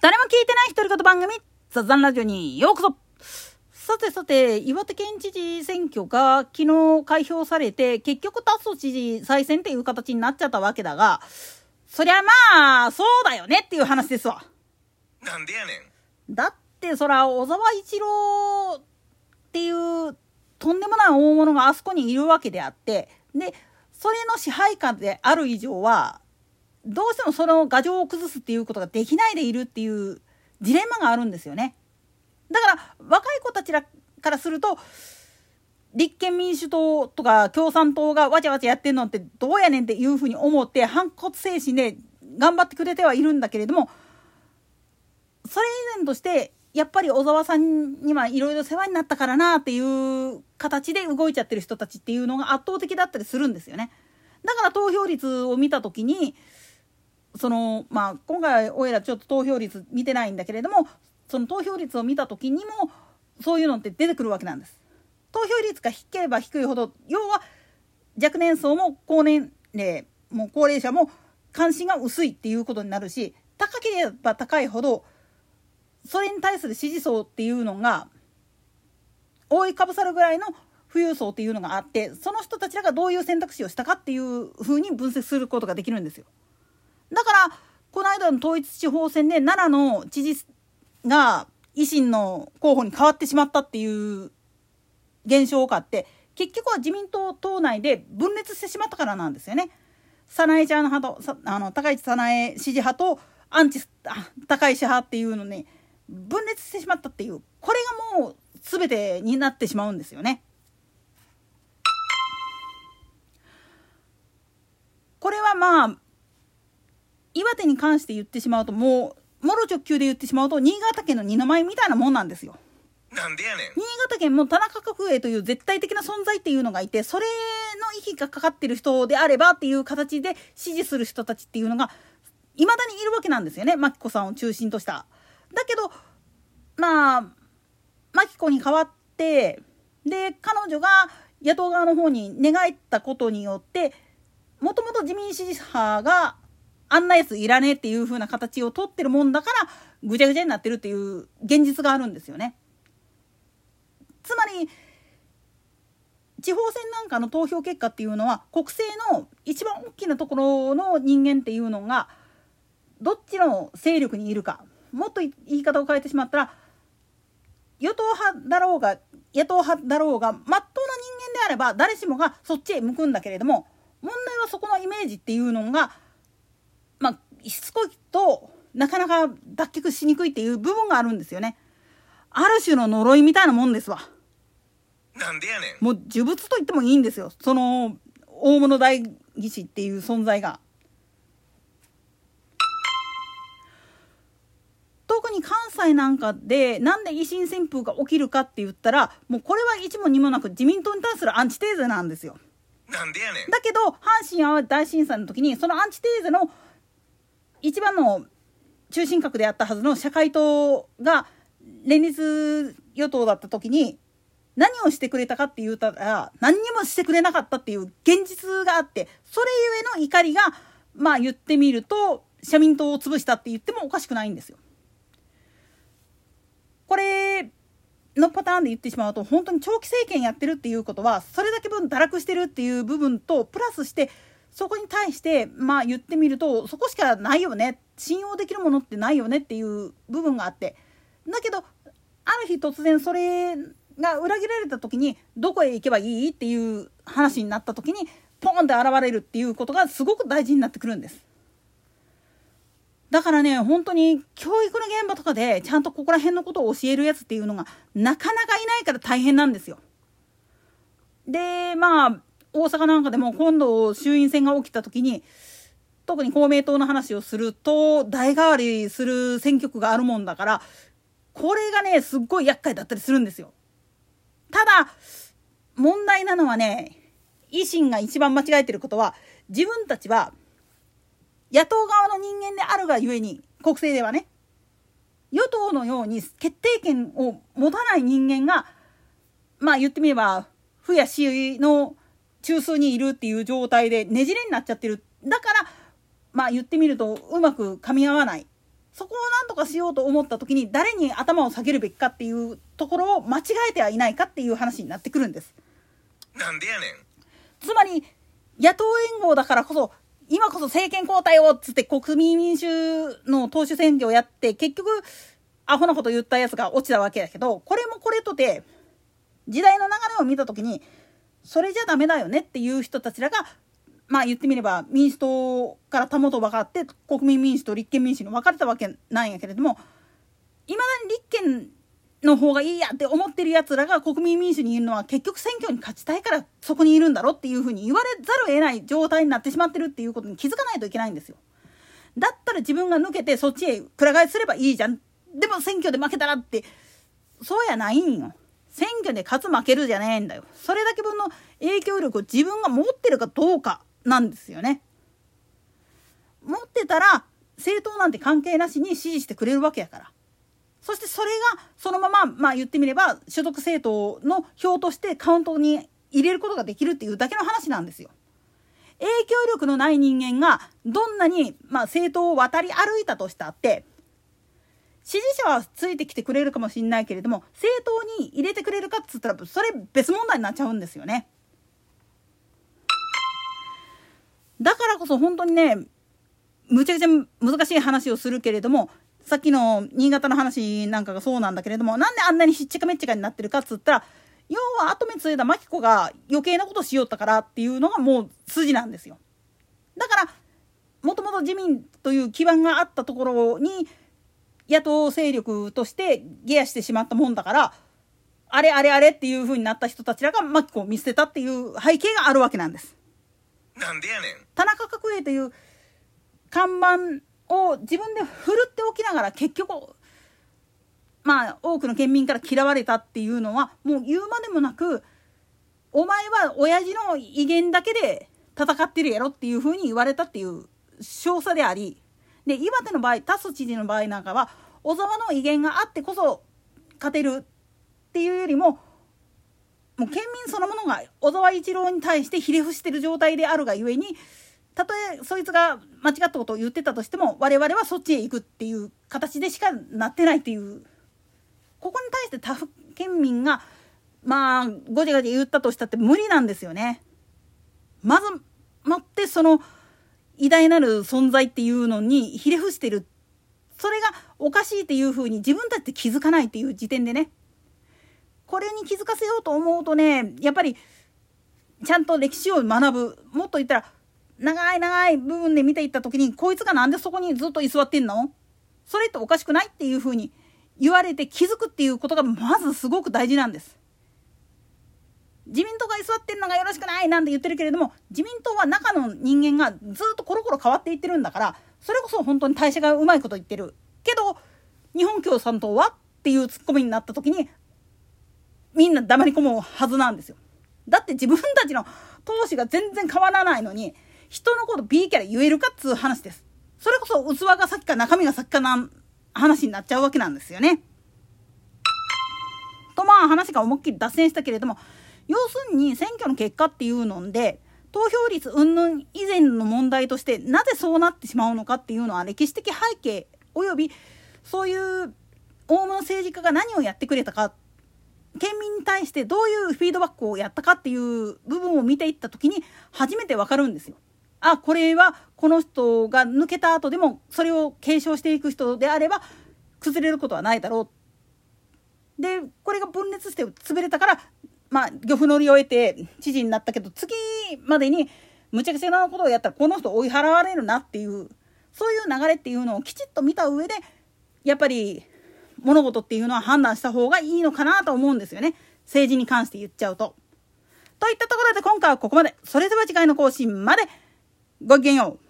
誰も聞いてない独り言番組、雑談ラジオにようこそさてさて、岩手県知事選挙が昨日開票されて、結局達増知事再選っていう形になっちゃったわけだが、そりゃまあ、そうだよねっていう話ですわ。なんでやねん。だってそら、小沢一郎っていうとんでもない大物があそこにいるわけであって、で、それの支配下である以上は、どうしてもその牙城を崩すっていうことができないでいるっていうジレンマがあるんですよね。だから若い子たちらからすると立憲民主党とか共産党がわちゃわちゃやってんのってどうやねんっていうふうに思って反骨精神で頑張ってくれてはいるんだけれどもそれ以前としてやっぱり小沢さんにはいろいろ世話になったからなっていう形で動いちゃってる人たちっていうのが圧倒的だったりするんですよね。だから投票率を見た時にそのまあ今回おいらちょっと投票率見てないんだけれどもその投票率を見た時にもそういうのって出てくるわけなんです。投票率が低ければ低いほど要は若年層も高年齢も高齢者も関心が薄いっていうことになるし高ければ高いほどそれに対する支持層っていうのが覆いかぶさるぐらいの富裕層っていうのがあってその人たちらがどういう選択肢をしたかっていうふうに分析することができるんですよ。この間の統一地方選で奈良の知事が維新の候補に変わってしまったっていう現象があって結局は自民党党内で分裂してしまったからなんですよね。早苗ちゃん派とあの高市早苗支持派とアンチ高市派っていうのに分裂してしまったっていうこれがもう全てになってしまうんですよね。これはまあ岩手に関して言ってしまうともうもろ直球で言ってしまうと新潟県の二の舞みたいなもんなんですよ。なんでやねん。新潟県も田中角栄という絶対的な存在っていうのがいてそれの息がかかってる人であればっていう形で支持する人たちっていうのがいまだにいるわけなんですよね真紀子さんを中心とした。だけどまあ真紀子に代わってで彼女が野党側の方に寝返ったことによってもともと自民支持派があんなやついらねえっていう風な形をとってるもんだからぐちゃぐちゃになってるっていう現実があるんですよね。つまり地方選なんかの投票結果っていうのは国政の一番大きなところの人間っていうのがどっちの勢力にいるかもっと言い方を変えてしまったら与党派だろうが野党派だろうがまっとうな人間であれば誰しもがそっちへ向くんだけれども問題はそこのイメージっていうのがしつこいとなかなか脱却しにくいっていう部分があるんですよね。ある種の呪いみたいなもんですわ。なんでやねん。もう呪物と言ってもいいんですよ。その大物代議士っていう存在が。特に関西なんかでなんで維新旋風が起きるかって言ったらもうこれは一問二もなく自民党に対するアンチテーゼなんですよ。なんでやねん。だけど阪神・淡路大震災の時にそのアンチテーゼの一番の中心核であったはずの社会党が連立与党だった時に何をしてくれたかって言うたら何にもしてくれなかったっていう現実があってそれゆえの怒りがまあ言ってみると社民党を潰したって言ってもおかしくないんですよ。これのパターンで言ってしまうと本当に長期政権やってるっていうことはそれだけ分堕落してるっていう部分とプラスしてそこに対してまあ言ってみるとそこしかないよね信用できるものってないよねっていう部分があってだけどある日突然それが裏切られた時にどこへ行けばいいっていう話になった時にポンって現れるっていうことがすごく大事になってくるんです。だからね本当に教育の現場とかでちゃんとここら辺のことを教えるやつっていうのがなかなかいないから大変なんですよ。でまあ大阪なんかでも今度衆院選が起きた時に特に公明党の話をすると代替わりする選挙区があるもんだからこれがねすっごい厄介だったりするんですよ。ただ問題なのはね維新が一番間違えてることは自分たちは野党側の人間であるがゆえに国政ではね与党のように決定権を持たない人間がまあ言ってみれば府や市の中枢にいるっていう状態でねじれになっちゃってるだからまあ言ってみるとうまく噛み合わないそこを何とかしようと思った時に誰に頭を下げるべきかっていうところを間違えてはいないかっていう話になってくるんです。なんでやねん。つまり野党連合だからこそ今こそ政権交代をっつって国民民主の党首選挙をやって結局アホなこと言ったやつが落ちたわけだけどこれもこれとて時代の流れを見た時にそれじゃダメだよねっていう人たちらがまあ言ってみれば民主党からたもと分かって国民民主と立憲民主に分かれたわけなんやけれどもいまだに立憲の方がいいやって思ってるやつらが国民民主にいるのは結局選挙に勝ちたいからそこにいるんだろっていうふうに言われざるを得ない状態になってしまってるっていうことに気づかないといけないんですよ。だったら自分が抜けてそっちへくら替えすればいいじゃん。でも選挙で負けたらってそうやないんよ。選挙で勝つ負けるじゃねえんだよ。それだけ分の影響力を自分が持ってるかどうかなんですよね。持ってたら政党なんて関係なしに支持してくれるわけやから。そしてそれがそのまま、まあ言ってみれば所属政党の票としてカウントに入れることができるっていうだけの話なんですよ。影響力のない人間がどんなに、まあ、政党を渡り歩いたとしたって支持者はついてきてくれるかもしれないけれども政党に入れてくれるかっつったらそれ別問題になっちゃうんですよね。だからこそ本当にねむちゃくちゃ難しい話をするけれどもさっきの新潟の話なんかがそうなんだけれどもなんであんなにしっちゃかめっちゃかになってるかっつったら要は後目ついた真紀子が余計なことしよったからっていうのがもう筋なんですよ。だからもともと自民という基盤があったところに野党勢力としてゲアしてしまったもんだからあれあれあれっていう風になった人たちらが真紀子を見捨てたっていう背景があるわけなんです。なんでやねん。田中角栄という看板を自分で振るっておきながら結局まあ多くの県民から嫌われたっていうのはもう言うまでもなくお前は親父の威厳だけで戦ってるやろっていうふうに言われたっていう少佐でありで岩手の場合田須知事の場合なんかは小沢の威厳があってこそ勝てるっていうよりももう県民そのものが小沢一郎に対してひれ伏してる状態であるがゆえにたとえそいつが間違ったことを言ってたとしても我々はそっちへ行くっていう形でしかなってないっていうここに対して他府県民がまあごちゃごちゃ言ったとしたって無理なんですよね。まずもってその偉大なる存在っていうのにひれ伏してるそれがおかしいっていうふうに自分たちで気づかないっていう時点でね。これに気づかせようと思うとねやっぱりちゃんと歴史を学ぶ。もっと言ったら長い長い部分で見ていった時にこいつがなんでそこにずっと居座ってんの？それっておかしくないっていうふうに言われて気づくっていうことがまずすごく大事なんです。自民党が居座ってんのがよろしくないなんて言ってるけれども自民党は中の人間がずっとコロコロ変わっていってるんだからそれこそ本当に代謝がうまいこと言ってるけど日本共産党はっていうツッコミになった時にみんな黙り込むはずなんですよ。だって自分たちの投資が全然変わらないのに人のこと B キャラ言えるかっつう話です。それこそ器が先か中身が先かな話になっちゃうわけなんですよね。とまあ話が思いっきり脱線したけれども要するに選挙の結果っていうので投票率云々以前の問題としてなぜそうなってしまうのかっていうのは歴史的背景およびそういう大物政治家が何をやってくれたか県民に対してどういうフィードバックをやったかっていう部分を見ていった時に初めてわかるんですよ。あこれはこの人が抜けた後でもそれを継承していく人であれば崩れることはないだろう。でこれが分裂して潰れたからまあ漁夫乗りを得て知事になったけど次までにむちゃくちゃなことをやったらこの人追い払われるなっていうそういう流れっていうのをきちっと見た上でやっぱり物事っていうのは判断した方がいいのかなと思うんですよね政治に関して言っちゃうと。といったところで今回はここまで。それでは次回の更新まで。ごきげんよう。